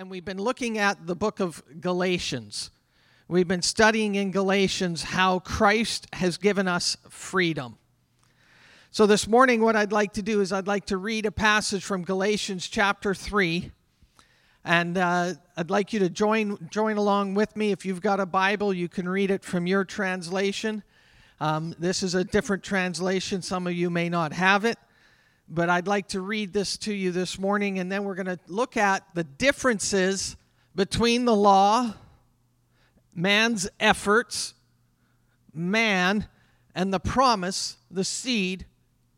and we've been looking at the book of Galatians. We've been studying in Galatians how Christ has given us freedom. So, this morning, what I'd like to do is I'd like to read a passage from Galatians chapter 3. And uh, I'd like you to join, join along with me. If you've got a Bible, you can read it from your translation. Um, this is a different translation. Some of you may not have it. But I'd like to read this to you this morning, and then we're going to look at the differences between the law, man's efforts, man, and the promise, the seed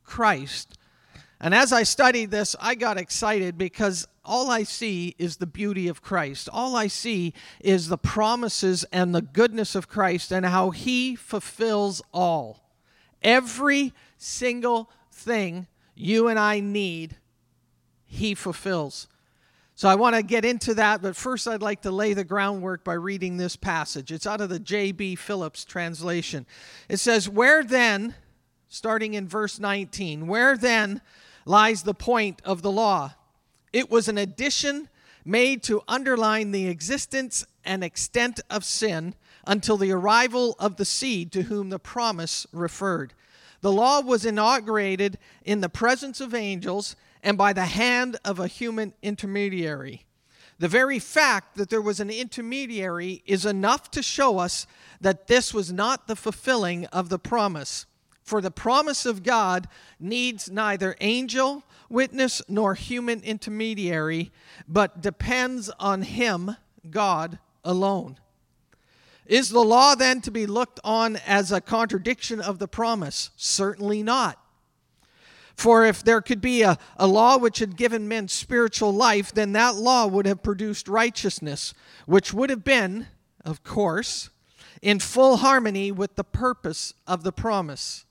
Christ. And as I studied this, I got excited because all I see is the beauty of Christ. All I see is the promises and the goodness of Christ and how He fulfills all. Every single thing you and I need, He fulfills. So I want to get into that, but first I'd like to lay the groundwork by reading this passage. It's out of the J.B. Phillips translation. It says, Where then starting in verse 19. Where then lies the point of the law? It was an addition made to underline the existence and extent of sin until the arrival of the seed to whom the promise referred. The law was inaugurated in the presence of angels and by the hand of a human intermediary. The very fact that there was an intermediary is enough to show us that this was not the fulfilling of the promise. For the promise of God needs neither angel, witness, nor human intermediary, but depends on Him, God, alone. Is the law then to be looked on as a contradiction of the promise? Certainly not. For if there could be a, a law which had given men spiritual life, then that law would have produced righteousness, which would have been, of course, in full harmony with the purpose of the promise.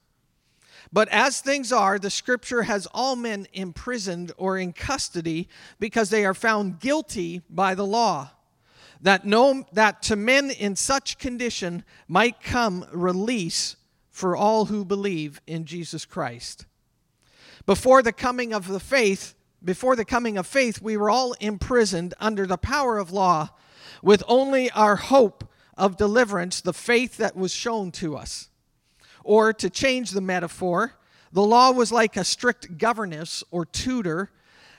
But as things are, the scripture has all men imprisoned or in custody because they are found guilty by the law. That, no, that to men in such condition might come release for all who believe in Jesus Christ. Before the coming of the faith, before the coming of faith, we were all imprisoned under the power of law, with only our hope of deliverance, the faith that was shown to us. Or to change the metaphor, the law was like a strict governess or tutor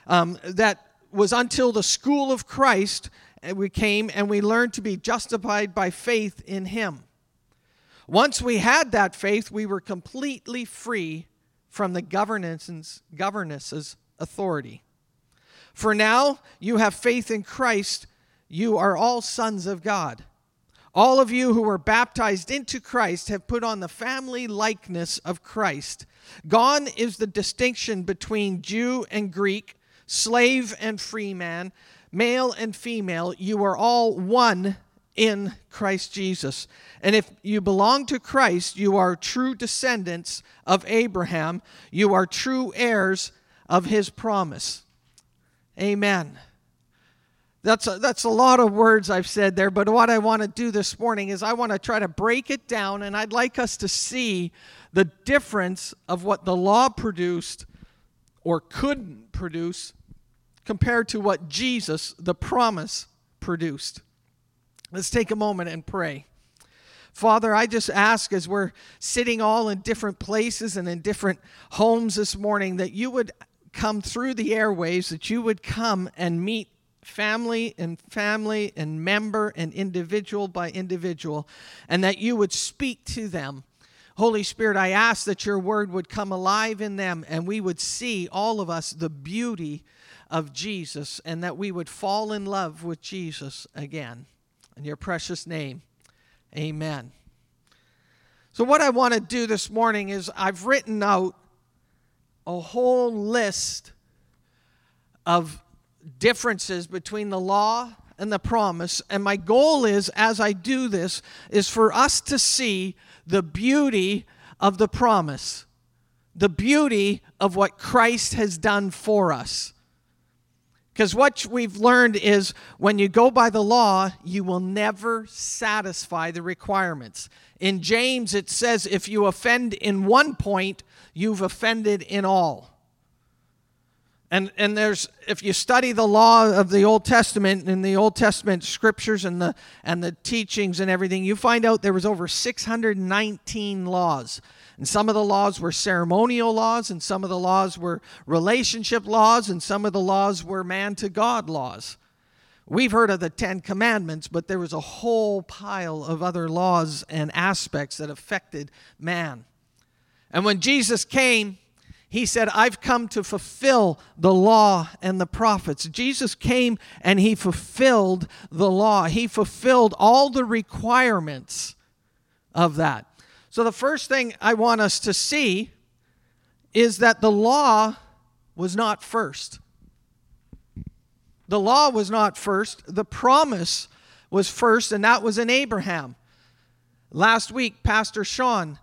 um, that was until the school of Christ uh, we came and we learned to be justified by faith in Him. Once we had that faith, we were completely free from the governess's, governess's authority. For now, you have faith in Christ, you are all sons of God. All of you who were baptized into Christ have put on the family likeness of Christ. Gone is the distinction between Jew and Greek, slave and free man, male and female. You are all one in Christ Jesus. And if you belong to Christ, you are true descendants of Abraham, you are true heirs of his promise. Amen. That's a, that's a lot of words I've said there, but what I want to do this morning is I want to try to break it down, and I'd like us to see the difference of what the law produced or couldn't produce compared to what Jesus, the promise, produced. Let's take a moment and pray. Father, I just ask as we're sitting all in different places and in different homes this morning that you would come through the airwaves, that you would come and meet family and family and member and individual by individual, and that you would speak to them. Holy Spirit, I ask that your word would come alive in them and we would see, all of us, the beauty of Jesus and that we would fall in love with Jesus again. In your precious name, amen. So, what I want to do this morning is I've written out a whole list of differences between the law and the promise. And my goal is, as I do this, is for us to see the beauty of the promise, the beauty of what Christ has done for us. Because what we've learned is when you go by the law, you will never satisfy the requirements. In James, it says if you offend in one point, you've offended in all. And, and there's if you study the law of the Old Testament and the Old Testament scriptures and the and the teachings and everything, you find out there was over 619 laws. And some of the laws were ceremonial laws, and some of the laws were relationship laws, and some of the laws were man to God laws. We've heard of the Ten Commandments, but there was a whole pile of other laws and aspects that affected man. And when Jesus came, he said, I've come to fulfill the law and the prophets. Jesus came and he fulfilled the law, he fulfilled all the requirements of that. So, the first thing I want us to see is that the law was not first. The law was not first, the promise was first, and that was in Abraham. Last week, Pastor Sean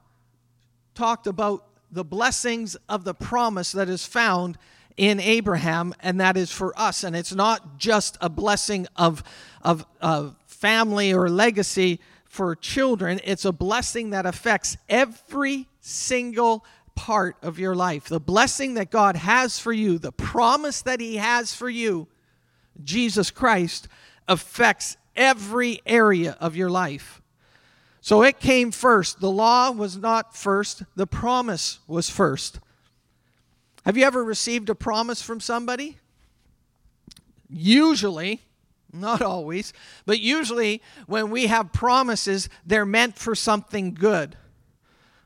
talked about the blessings of the promise that is found in Abraham, and that is for us. And it's not just a blessing of, of, of family or legacy for children, it's a blessing that affects every single part of your life. The blessing that God has for you, the promise that He has for you, Jesus Christ, affects every area of your life. So it came first. The law was not first, the promise was first. Have you ever received a promise from somebody? Usually, not always, but usually when we have promises, they're meant for something good.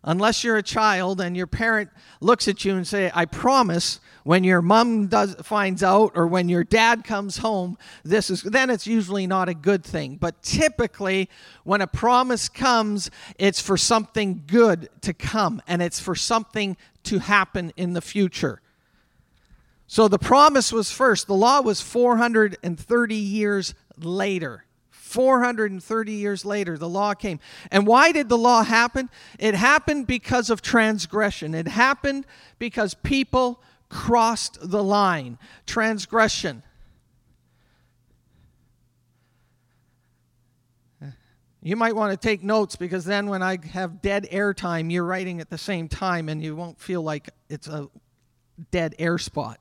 Unless you're a child and your parent looks at you and say, "I promise," when your mom does finds out or when your dad comes home this is then it's usually not a good thing. But typically when a promise comes it's for something good to come and it's for something to happen in the future so the promise was first the law was 430 years later 430 years later, the law came. And why did the law happen? It happened because of transgression. It happened because people crossed the line. Transgression. You might want to take notes because then when I have dead air time, you're writing at the same time and you won't feel like it's a dead air spot.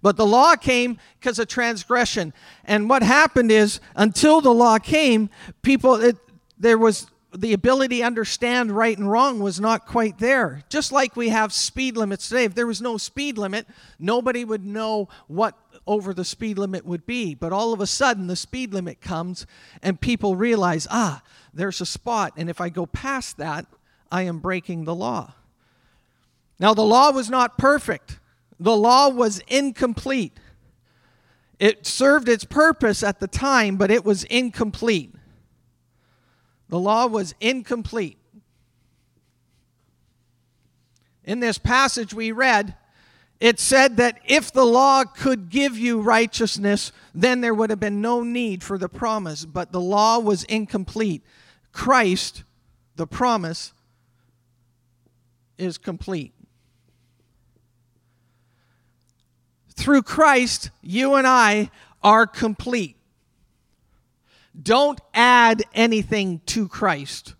But the law came because of transgression. And what happened is, until the law came, people, it, there was the ability to understand right and wrong was not quite there. Just like we have speed limits today. If there was no speed limit, nobody would know what over the speed limit would be. But all of a sudden, the speed limit comes, and people realize, ah, there's a spot, and if I go past that, I am breaking the law. Now, the law was not perfect, the law was incomplete. It served its purpose at the time, but it was incomplete. The law was incomplete. In this passage we read, it said that if the law could give you righteousness, then there would have been no need for the promise. But the law was incomplete. Christ, the promise, is complete. Through Christ, you and I are complete. Don't add anything to Christ.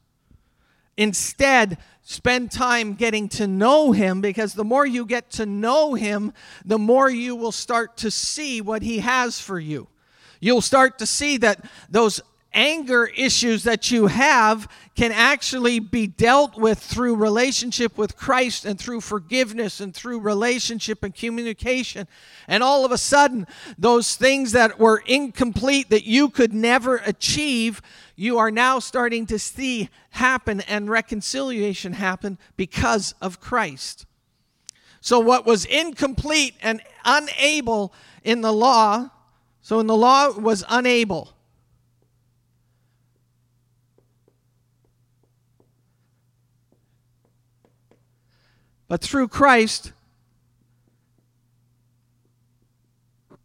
Instead, spend time getting to know Him because the more you get to know Him, the more you will start to see what He has for you. You'll start to see that those anger issues that you have can actually be dealt with through relationship with Christ and through forgiveness and through relationship and communication. And all of a sudden, those things that were incomplete that you could never achieve, you are now starting to see happen and reconciliation happen because of Christ. So, what was incomplete and unable in the law, so in the law was unable But through Christ,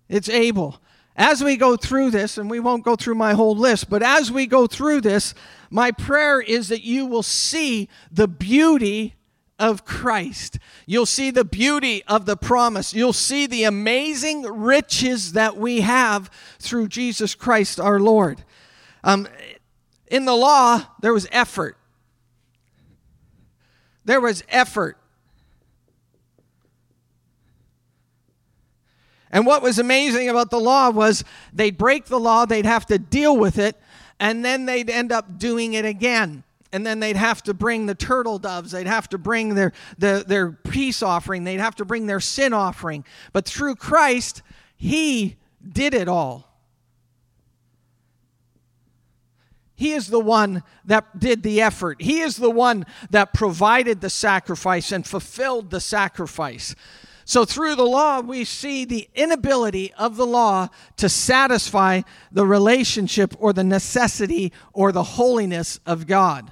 it's able. As we go through this, and we won't go through my whole list, but as we go through this, my prayer is that you will see the beauty of Christ. You'll see the beauty of the promise. You'll see the amazing riches that we have through Jesus Christ our Lord. Um, in the law, there was effort. There was effort. And what was amazing about the law was they'd break the law, they'd have to deal with it, and then they'd end up doing it again. And then they'd have to bring the turtle doves, they'd have to bring their, the, their peace offering, they'd have to bring their sin offering. But through Christ, He did it all. He is the one that did the effort. He is the one that provided the sacrifice and fulfilled the sacrifice. So, through the law, we see the inability of the law to satisfy the relationship or the necessity or the holiness of God.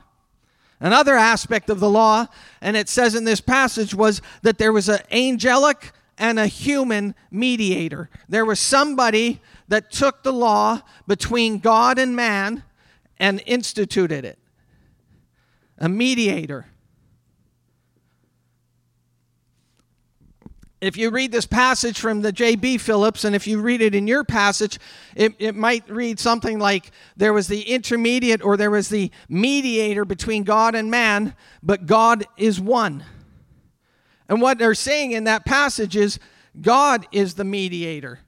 Another aspect of the law, and it says in this passage, was that there was an angelic and a human mediator. There was somebody that took the law between God and man and instituted it. A mediator. If you read this passage from the J.B. Phillips, and if you read it in your passage, it, it might read something like there was the intermediate or there was the mediator between God and man, but God is one. And what they're saying in that passage is God is the mediator.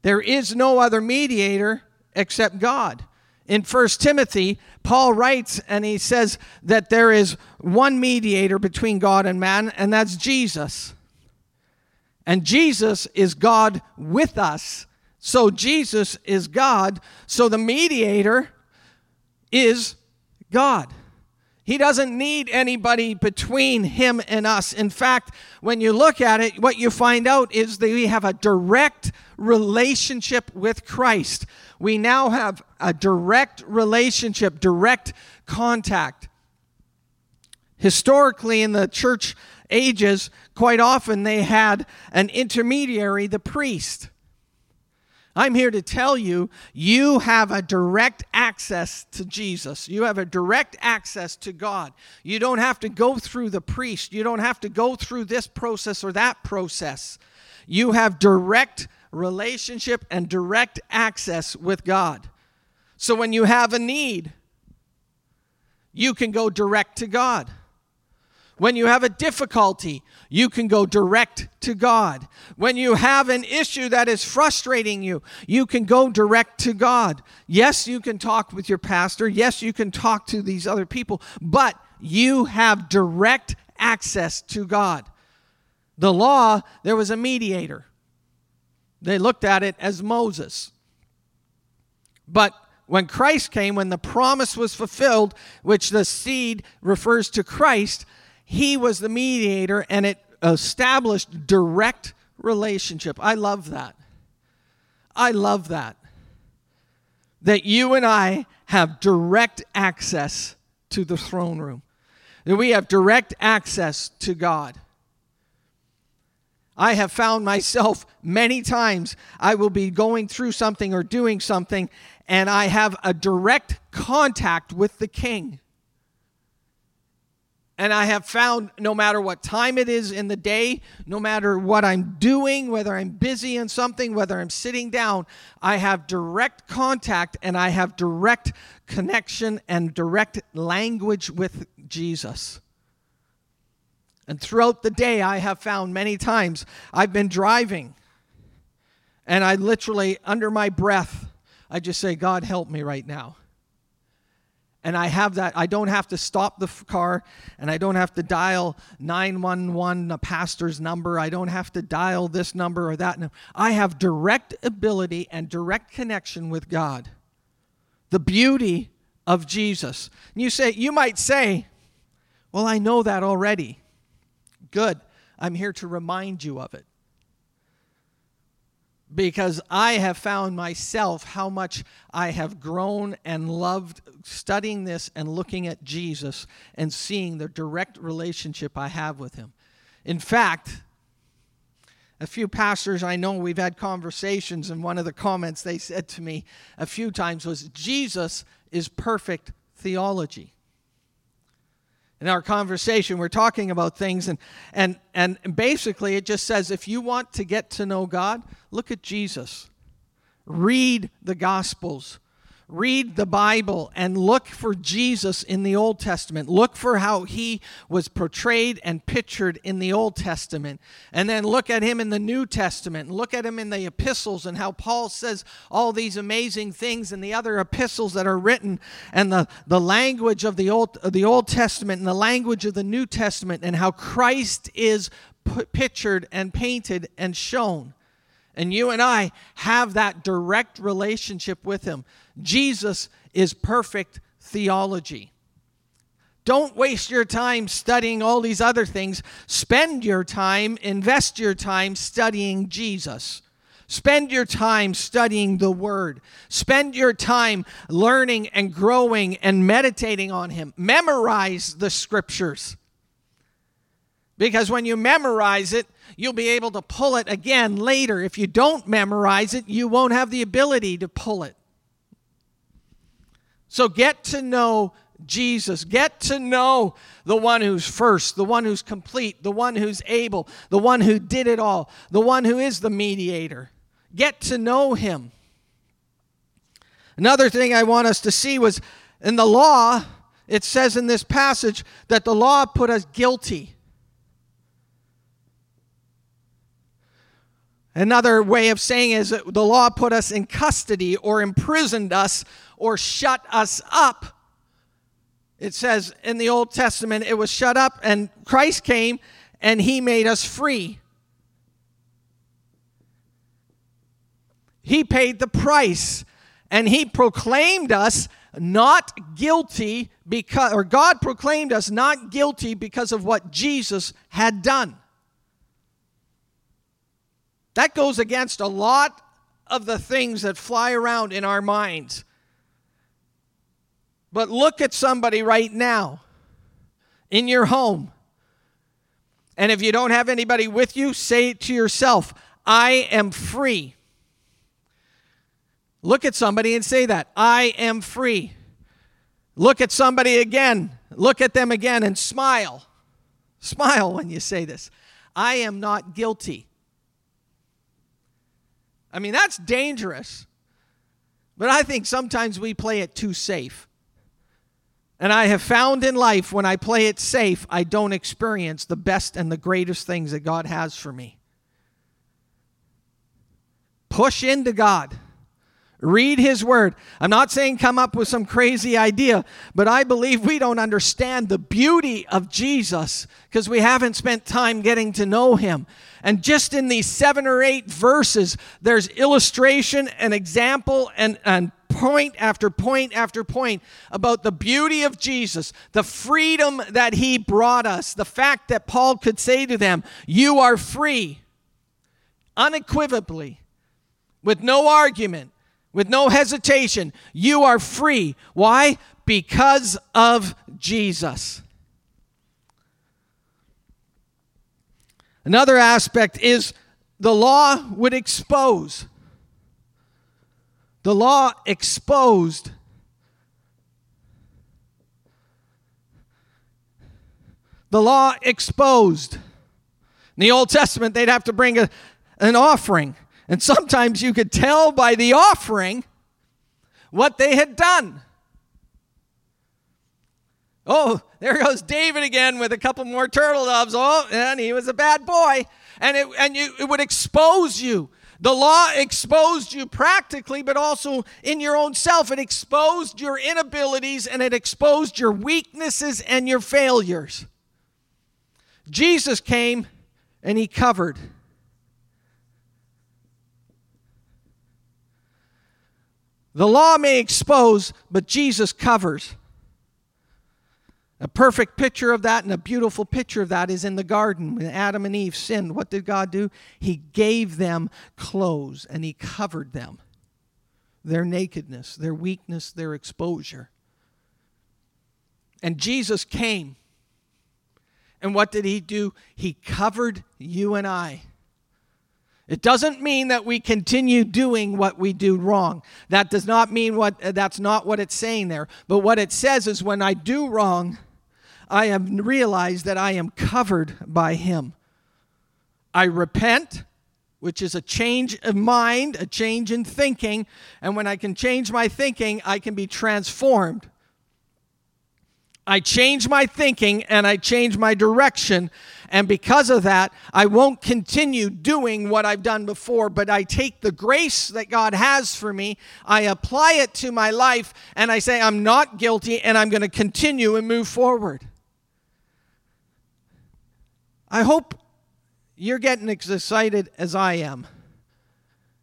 There is no other mediator except God. In 1 Timothy, Paul writes and he says that there is one mediator between God and man, and that's Jesus. And Jesus is God with us. So Jesus is God. So the mediator is God. He doesn't need anybody between him and us. In fact, when you look at it, what you find out is that we have a direct relationship with Christ. We now have a direct relationship, direct contact. Historically, in the church ages, quite often they had an intermediary, the priest. I'm here to tell you, you have a direct access to Jesus. You have a direct access to God. You don't have to go through the priest. You don't have to go through this process or that process. You have direct relationship and direct access with God. So when you have a need, you can go direct to God. When you have a difficulty, you can go direct to God. When you have an issue that is frustrating you, you can go direct to God. Yes, you can talk with your pastor. Yes, you can talk to these other people, but you have direct access to God. The law, there was a mediator. They looked at it as Moses. But when Christ came, when the promise was fulfilled, which the seed refers to Christ, he was the mediator and it established direct relationship. I love that. I love that. That you and I have direct access to the throne room, that we have direct access to God. I have found myself many times, I will be going through something or doing something, and I have a direct contact with the king. And I have found no matter what time it is in the day, no matter what I'm doing, whether I'm busy in something, whether I'm sitting down, I have direct contact and I have direct connection and direct language with Jesus. And throughout the day, I have found many times I've been driving and I literally, under my breath, I just say, God, help me right now and I have that. I don't have to stop the car and I don't have to dial 911, a pastor's number. I don't have to dial this number or that number. I have direct ability and direct connection with God. The beauty of Jesus. And you say, you might say, well, I know that already. Good. I'm here to remind you of it because I have found myself how much I have grown and loved studying this and looking at Jesus and seeing the direct relationship I have with him. In fact, a few pastors I know, we've had conversations, and one of the comments they said to me a few times was Jesus is perfect theology in our conversation we're talking about things and and and basically it just says if you want to get to know god look at jesus. Read the gospels read the Bible and look for Jesus in the Old Testament. Look for how he was portrayed and pictured in the Old Testament. And then look at him in the New Testament. Look at him in the epistles and how Paul says all these amazing things in the other epistles that are written and the, the language of the Old, the Old Testament and the language of the New Testament and how Christ is p- pictured and painted and shown. And you and I have that direct relationship with Him. Jesus is perfect theology. Don't waste your time studying all these other things. Spend your time, invest your time studying Jesus. Spend your time studying the Word. Spend your time learning and growing and meditating on Him. Memorize the Scriptures. Because when you memorize it, you'll be able to pull it again later. If you don't memorize it, you won't have the ability to pull it. So get to know Jesus. Get to know the one who's first, the one who's complete, the one who's able, the one who did it all, the one who is the mediator. Get to know him. Another thing I want us to see was in the law, it says in this passage that the law put us guilty. Another way of saying is the law put us in custody or imprisoned us or shut us up. It says in the Old Testament it was shut up, and Christ came and he made us free. He paid the price and he proclaimed us not guilty because or God proclaimed us not guilty because of what Jesus had done. That goes against a lot of the things that fly around in our minds. But look at somebody right now in your home. And if you don't have anybody with you, say it to yourself I am free. Look at somebody and say that I am free. Look at somebody again. Look at them again and smile. Smile when you say this. I am not guilty. I mean, that's dangerous. But I think sometimes we play it too safe. And I have found in life when I play it safe, I don't experience the best and the greatest things that God has for me. Push into God. Read His Word. I'm not saying come up with some crazy idea, but I believe we don't understand the beauty of Jesus because we haven't spent time getting to know Him. And just in these seven or eight verses, there's illustration and example and, and point after point after point about the beauty of Jesus, the freedom that He brought us, the fact that Paul could say to them, You are free, unequivocally, with no argument with no hesitation. You are free. Why? Because of Jesus. Another aspect is the law would expose. The law exposed the law exposed. In the Old Testament, they'd have to bring a, an offering. And sometimes you could tell by the offering what they had done. Oh, there goes David again with a couple more turtle doves. Oh, and he was a bad boy. And it, and you, it would expose you. The law exposed you practically, but also in your own self. It exposed your inabilities and it exposed your weaknesses and your failures. Jesus came and he covered The law may expose, but Jesus covers. A perfect picture of that and a beautiful picture of that is in the garden when Adam and Eve sinned. What did God do? He gave them clothes and He covered them. Their nakedness, their weakness, their exposure. And Jesus came. And what did He do? He covered you and I. It doesn't mean that we continue doing what we do wrong. That does not mean what that's not what it's saying there. But what it says is when I do wrong, I have realized that I am covered by him. I repent which is a change of mind, a change in thinking. And when I can change my thinking, I can be transformed. I change my thinking and I change my direction. And because of that, I won't continue doing what I've done before, but I take the grace that God has for me, I apply it to my life, and I say, I'm not guilty, and I'm going to continue and move forward. I hope you're getting as excited as I am.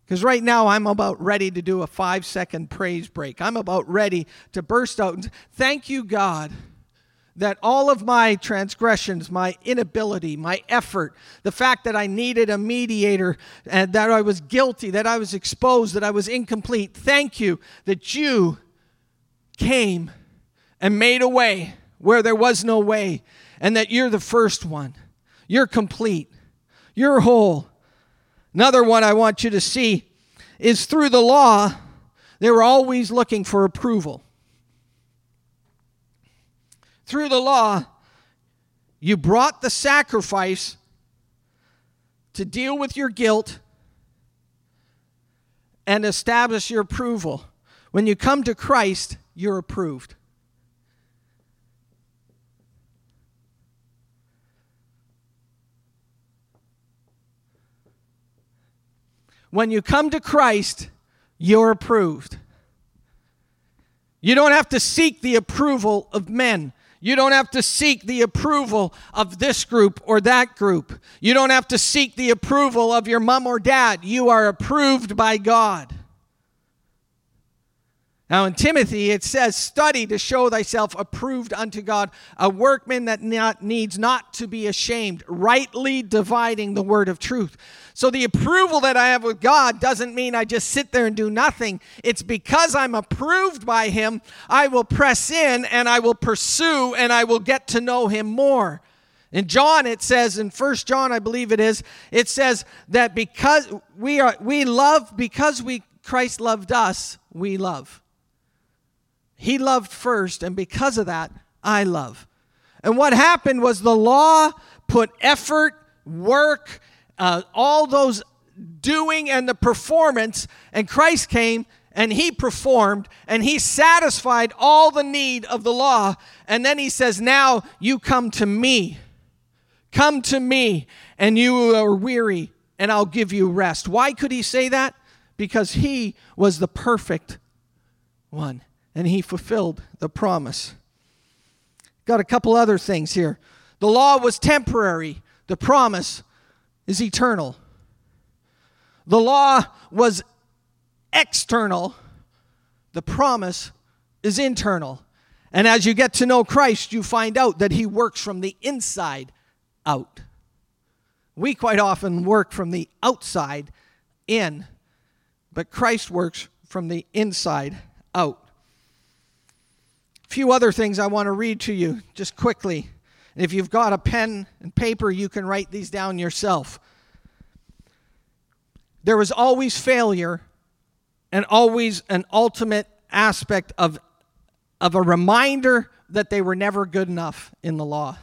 Because right now I'm about ready to do a five second praise break. I'm about ready to burst out thank you, God, that all of my transgressions, my inability, my effort, the fact that I needed a mediator and that I was guilty, that I was exposed, that I was incomplete, thank you that you came and made a way where there was no way, and that you're the first one. You're complete. You're whole. Another one I want you to see is through the law, they were always looking for approval. Through the law, you brought the sacrifice to deal with your guilt and establish your approval. When you come to Christ, you're approved. When you come to Christ, you're approved. You don't have to seek the approval of men. You don't have to seek the approval of this group or that group. You don't have to seek the approval of your mom or dad. You are approved by God. Now, in Timothy, it says, Study to show thyself approved unto God, a workman that not, needs not to be ashamed, rightly dividing the word of truth. So, the approval that I have with God doesn't mean I just sit there and do nothing. It's because I'm approved by Him, I will press in and I will pursue and I will get to know Him more. In John, it says, in First John, I believe it is, it says that because we are we love, because we Christ loved us, we love. He loved first, and because of that, I love. And what happened was the law put effort, work, uh, all those doing and the performance, and Christ came and he performed and he satisfied all the need of the law. And then he says, Now you come to me. Come to me, and you are weary, and I'll give you rest. Why could he say that? Because he was the perfect one and he fulfilled the promise. Got a couple other things here. The law was temporary, the promise is eternal. The law was external, the promise is internal. And as you get to know Christ, you find out that he works from the inside out. We quite often work from the outside in, but Christ works from the inside out A few other things I want to read to you just quickly. And if you've got a pen and paper, you can write these down yourself. There was always failure and always an ultimate aspect of, of a reminder that they were never good enough in the law.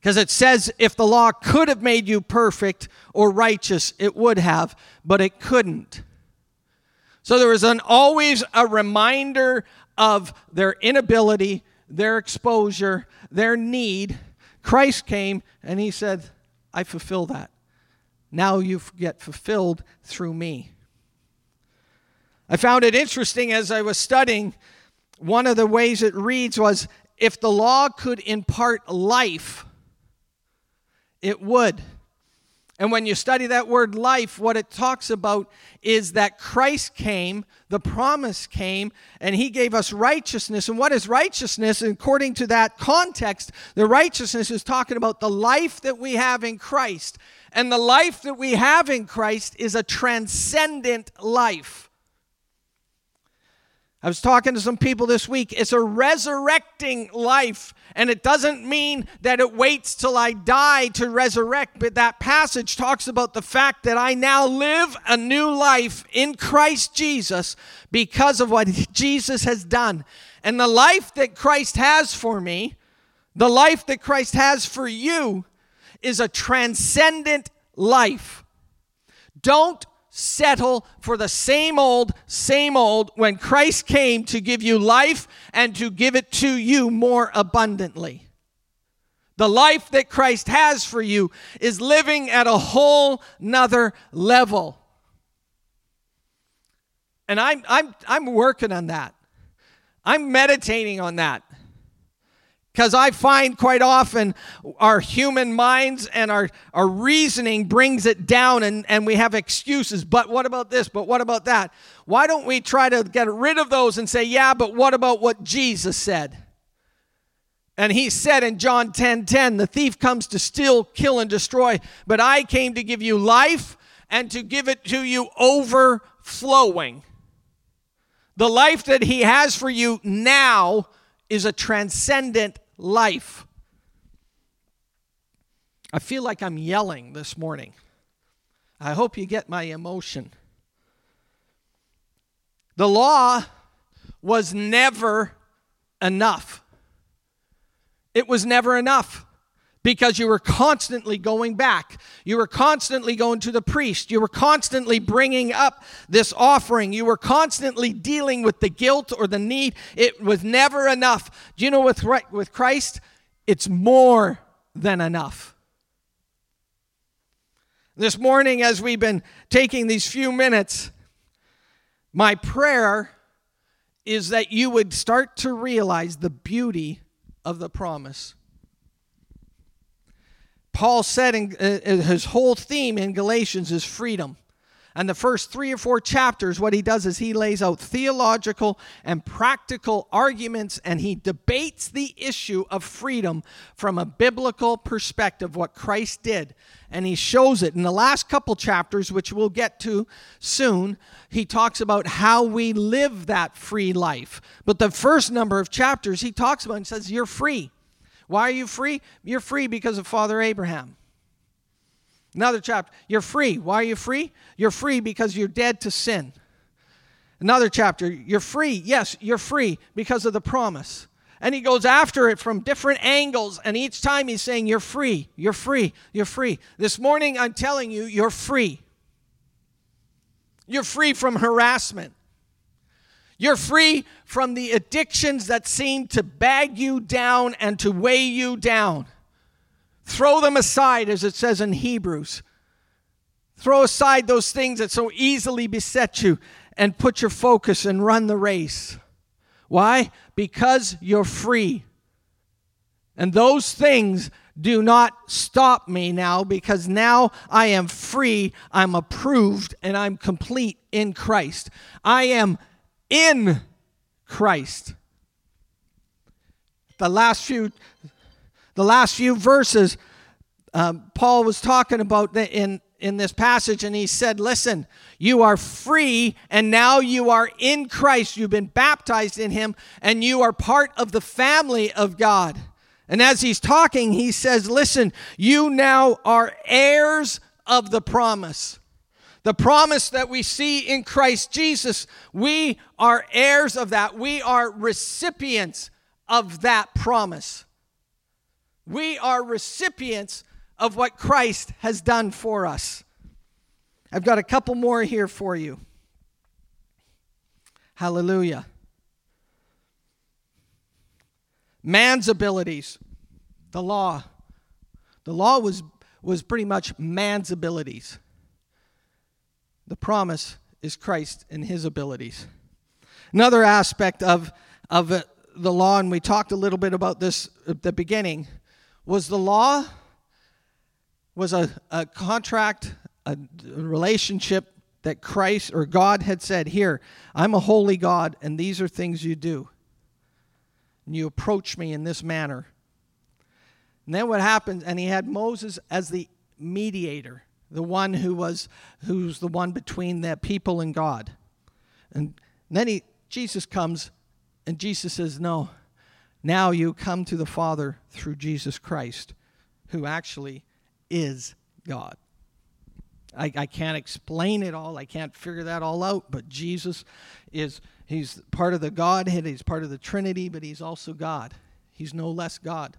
Because it says if the law could have made you perfect or righteous, it would have, but it couldn't. So there was an, always a reminder of their inability, their exposure, their need, Christ came and he said, I fulfill that. Now you get fulfilled through me. I found it interesting as I was studying. One of the ways it reads was if the law could impart life, it would. And when you study that word life, what it talks about is that Christ came, the promise came, and he gave us righteousness. And what is righteousness? According to that context, the righteousness is talking about the life that we have in Christ. And the life that we have in Christ is a transcendent life. I was talking to some people this week. It's a resurrecting life. And it doesn't mean that it waits till I die to resurrect, but that passage talks about the fact that I now live a new life in Christ Jesus because of what Jesus has done. And the life that Christ has for me, the life that Christ has for you, is a transcendent life. Don't settle for the same old, same old when Christ came to give you life and to give it to you more abundantly. The life that Christ has for you is living at a whole nother level. And I'm, I'm, I'm working on that. I'm meditating on that. Because I find quite often our human minds and our, our reasoning brings it down and, and we have excuses. But what about this? But what about that? Why don't we try to get rid of those and say, yeah, but what about what Jesus said? And he said in John 10 10, the thief comes to steal, kill, and destroy, but I came to give you life and to give it to you overflowing. The life that he has for you now is a transcendent life. I feel like I'm yelling this morning. I hope you get my emotion. The law was never enough. It was never enough because you were constantly going back. You were constantly going to the priest. You were constantly bringing up this offering. You were constantly dealing with the guilt or the need. It was never enough. Do you know with, with Christ? It's more than enough. This morning, as we've been taking these few minutes, my prayer is that you would start to realize the beauty of the promise. Paul said in uh, uh, his whole theme in Galatians is freedom. And the first three or four chapters, what he does is he lays out theological and practical arguments and he debates the issue of freedom from a biblical perspective, what Christ did. And he shows it. In the last couple chapters, which we'll get to soon, he talks about how we live that free life. But the first number of chapters, he talks about and says, You're free. Why are you free? You're free because of Father Abraham. Another chapter, you're free. Why are you free? You're free because you're dead to sin. Another chapter, you're free. Yes, you're free because of the promise. And he goes after it from different angles, and each time he's saying, You're free, you're free, you're free. This morning, I'm telling you, you're free. You're free from harassment. You're free from the addictions that seem to bag you down and to weigh you down. Throw them aside, as it says in Hebrews. Throw aside those things that so easily beset you and put your focus and run the race. Why? Because you're free. And those things do not stop me now because now I am free, I'm approved, and I'm complete in Christ. I am in Christ. The last few, the last few verses, um, Paul was talking about in in this passage, and he said, "Listen, you are free, and now you are in Christ. You've been baptized in Him, and you are part of the family of God." And as he's talking, he says, "Listen, you now are heirs of the promise." The promise that we see in Christ Jesus, we are heirs of that. We are recipients of that promise. We are recipients of what Christ has done for us. I've got a couple more here for you. Hallelujah. Man's abilities, the law. The law was, was pretty much man's abilities. The promise is Christ and his abilities. Another aspect of, of uh, the law, and we talked a little bit about this at the beginning, was the law was a, a contract, a relationship that Christ or God had said, Here, I'm a holy God, and these are things you do. And you approach me in this manner. And then what happens, and he had Moses as the mediator the one who was who's the one between the people and God. And then he Jesus comes and Jesus says, "No. Now you come to the Father through Jesus Christ, who actually is God." I, I can't explain it all. I can't figure that all out, but Jesus is he's part of the Godhead, he's part of the Trinity, but he's also God. He's no less God.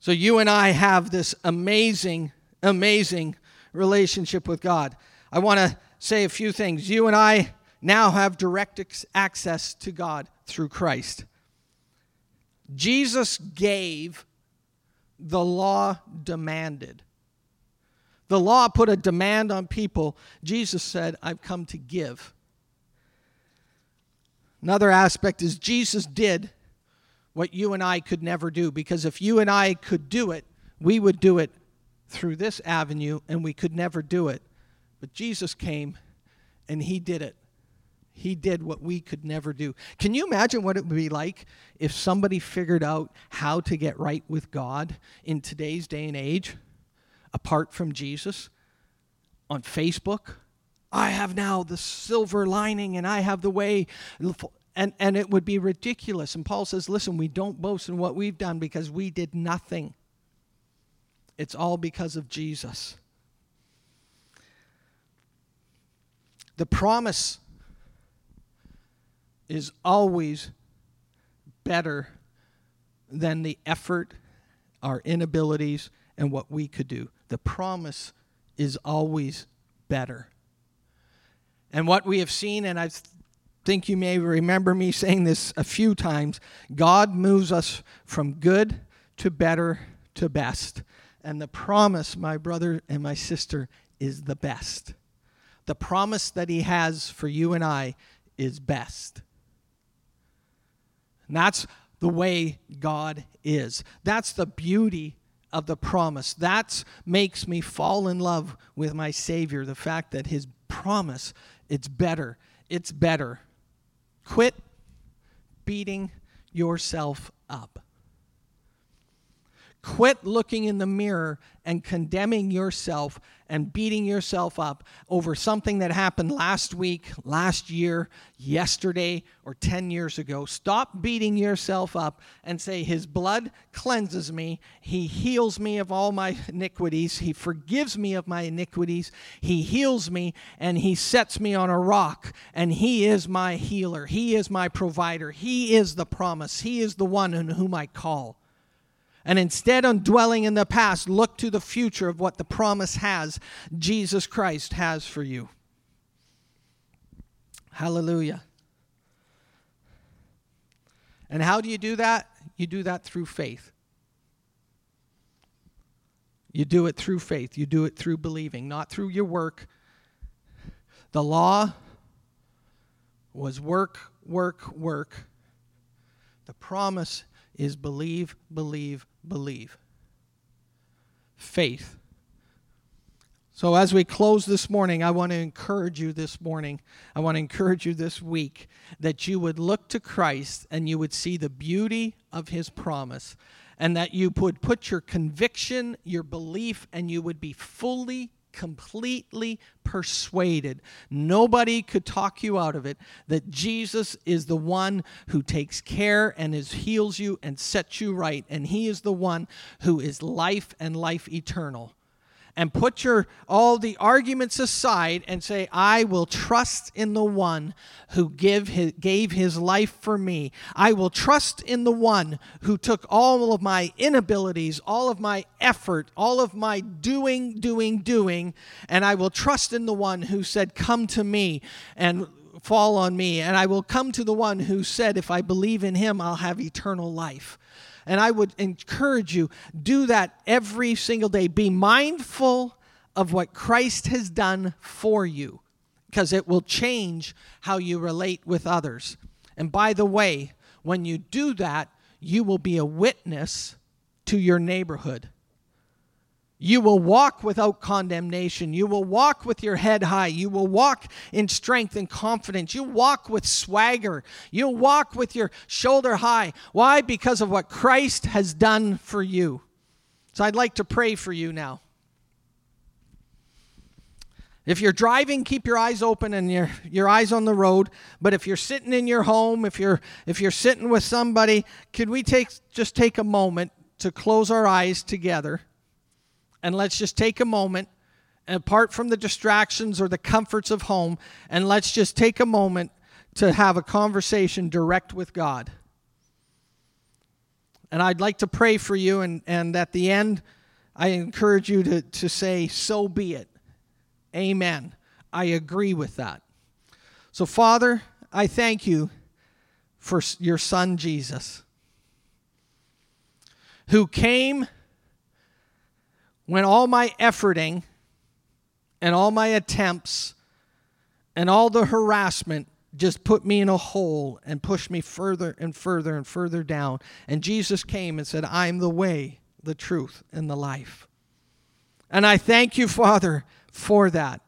So you and I have this amazing, amazing relationship with God. I want to say a few things. You and I now have direct access to God through Christ. Jesus gave, the law demanded. The law put a demand on people. Jesus said, I've come to give. Another aspect is Jesus did what you and I could never do because if you and I could do it, we would do it through this avenue and we could never do it. But Jesus came and he did it. He did what we could never do. Can you imagine what it would be like if somebody figured out how to get right with God in today's day and age apart from Jesus on Facebook? I have now the silver lining and I have the way. And, and it would be ridiculous. And Paul says, listen, we don't boast in what we've done because we did nothing. It's all because of Jesus. The promise is always better than the effort, our inabilities, and what we could do. The promise is always better. And what we have seen, and I think you may remember me saying this a few times God moves us from good to better to best. And the promise, my brother and my sister, is the best. The promise that He has for you and I is best. And that's the way God is. That's the beauty of the promise. That makes me fall in love with my Savior. The fact that His promise, it's better. It's better. Quit beating yourself up. Quit looking in the mirror and condemning yourself and beating yourself up over something that happened last week, last year, yesterday, or 10 years ago. Stop beating yourself up and say, His blood cleanses me. He heals me of all my iniquities. He forgives me of my iniquities. He heals me and He sets me on a rock. And He is my healer. He is my provider. He is the promise. He is the one in whom I call. And instead of dwelling in the past, look to the future of what the promise has, Jesus Christ has for you. Hallelujah. And how do you do that? You do that through faith. You do it through faith. You do it through believing, not through your work. The law was work, work, work. The promise is believe, believe, believe. Faith. So, as we close this morning, I want to encourage you this morning, I want to encourage you this week that you would look to Christ and you would see the beauty of his promise, and that you would put your conviction, your belief, and you would be fully completely persuaded, nobody could talk you out of it, that Jesus is the one who takes care and is, heals you and sets you right, and He is the one who is life and life eternal and put your all the arguments aside and say i will trust in the one who give his, gave his life for me. I will trust in the one who took all of my inabilities all of my effort all of my doing doing doing and i will trust in the one who said come to me and fall on me and i will come to the one who said if i believe in him i'll have eternal life and I would encourage you, do that every single day. Be mindful of what Christ has done for you because it will change how you relate with others. And by the way, when you do that, you will be a witness to your neighborhood. You will walk without condemnation. You will walk with your head high. You will walk in strength and confidence. You walk with swagger. You'll walk with your shoulder high. Why? Because of what Christ has done for you. So I'd like to pray for you now. If you're driving, keep your eyes open and your, your eyes on the road. But if you're sitting in your home, if you're if you're sitting with somebody, could we take just take a moment to close our eyes together? And let's just take a moment, apart from the distractions or the comforts of home, and let's just take a moment to have a conversation direct with God. And I'd like to pray for you, and, and at the end, I encourage you to, to say, So be it. Amen. I agree with that. So, Father, I thank you for your Son Jesus, who came when all my efforting and all my attempts and all the harassment just put me in a hole and pushed me further and further and further down. And Jesus came and said, I'm the way, the truth, and the life. And I thank you, Father, for that.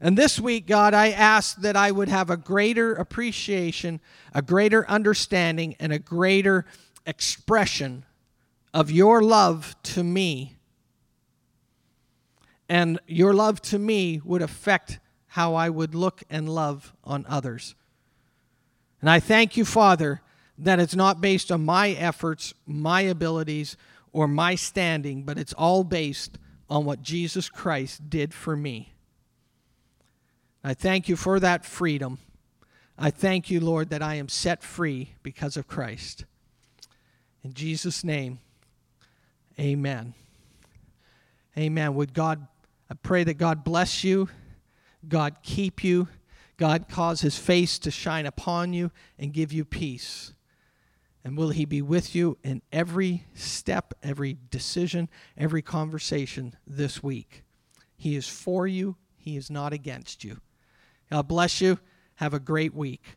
And this week, God, I ask that I would have a greater appreciation, a greater understanding, and a greater expression of your love to me and your love to me would affect how I would look and love on others. And I thank you, Father, that it's not based on my efforts, my abilities, or my standing, but it's all based on what Jesus Christ did for me. I thank you for that freedom. I thank you, Lord, that I am set free because of Christ. In Jesus' name, amen. Amen. Would God I pray that God bless you, God keep you, God cause his face to shine upon you and give you peace. And will he be with you in every step, every decision, every conversation this week? He is for you, he is not against you. God bless you. Have a great week.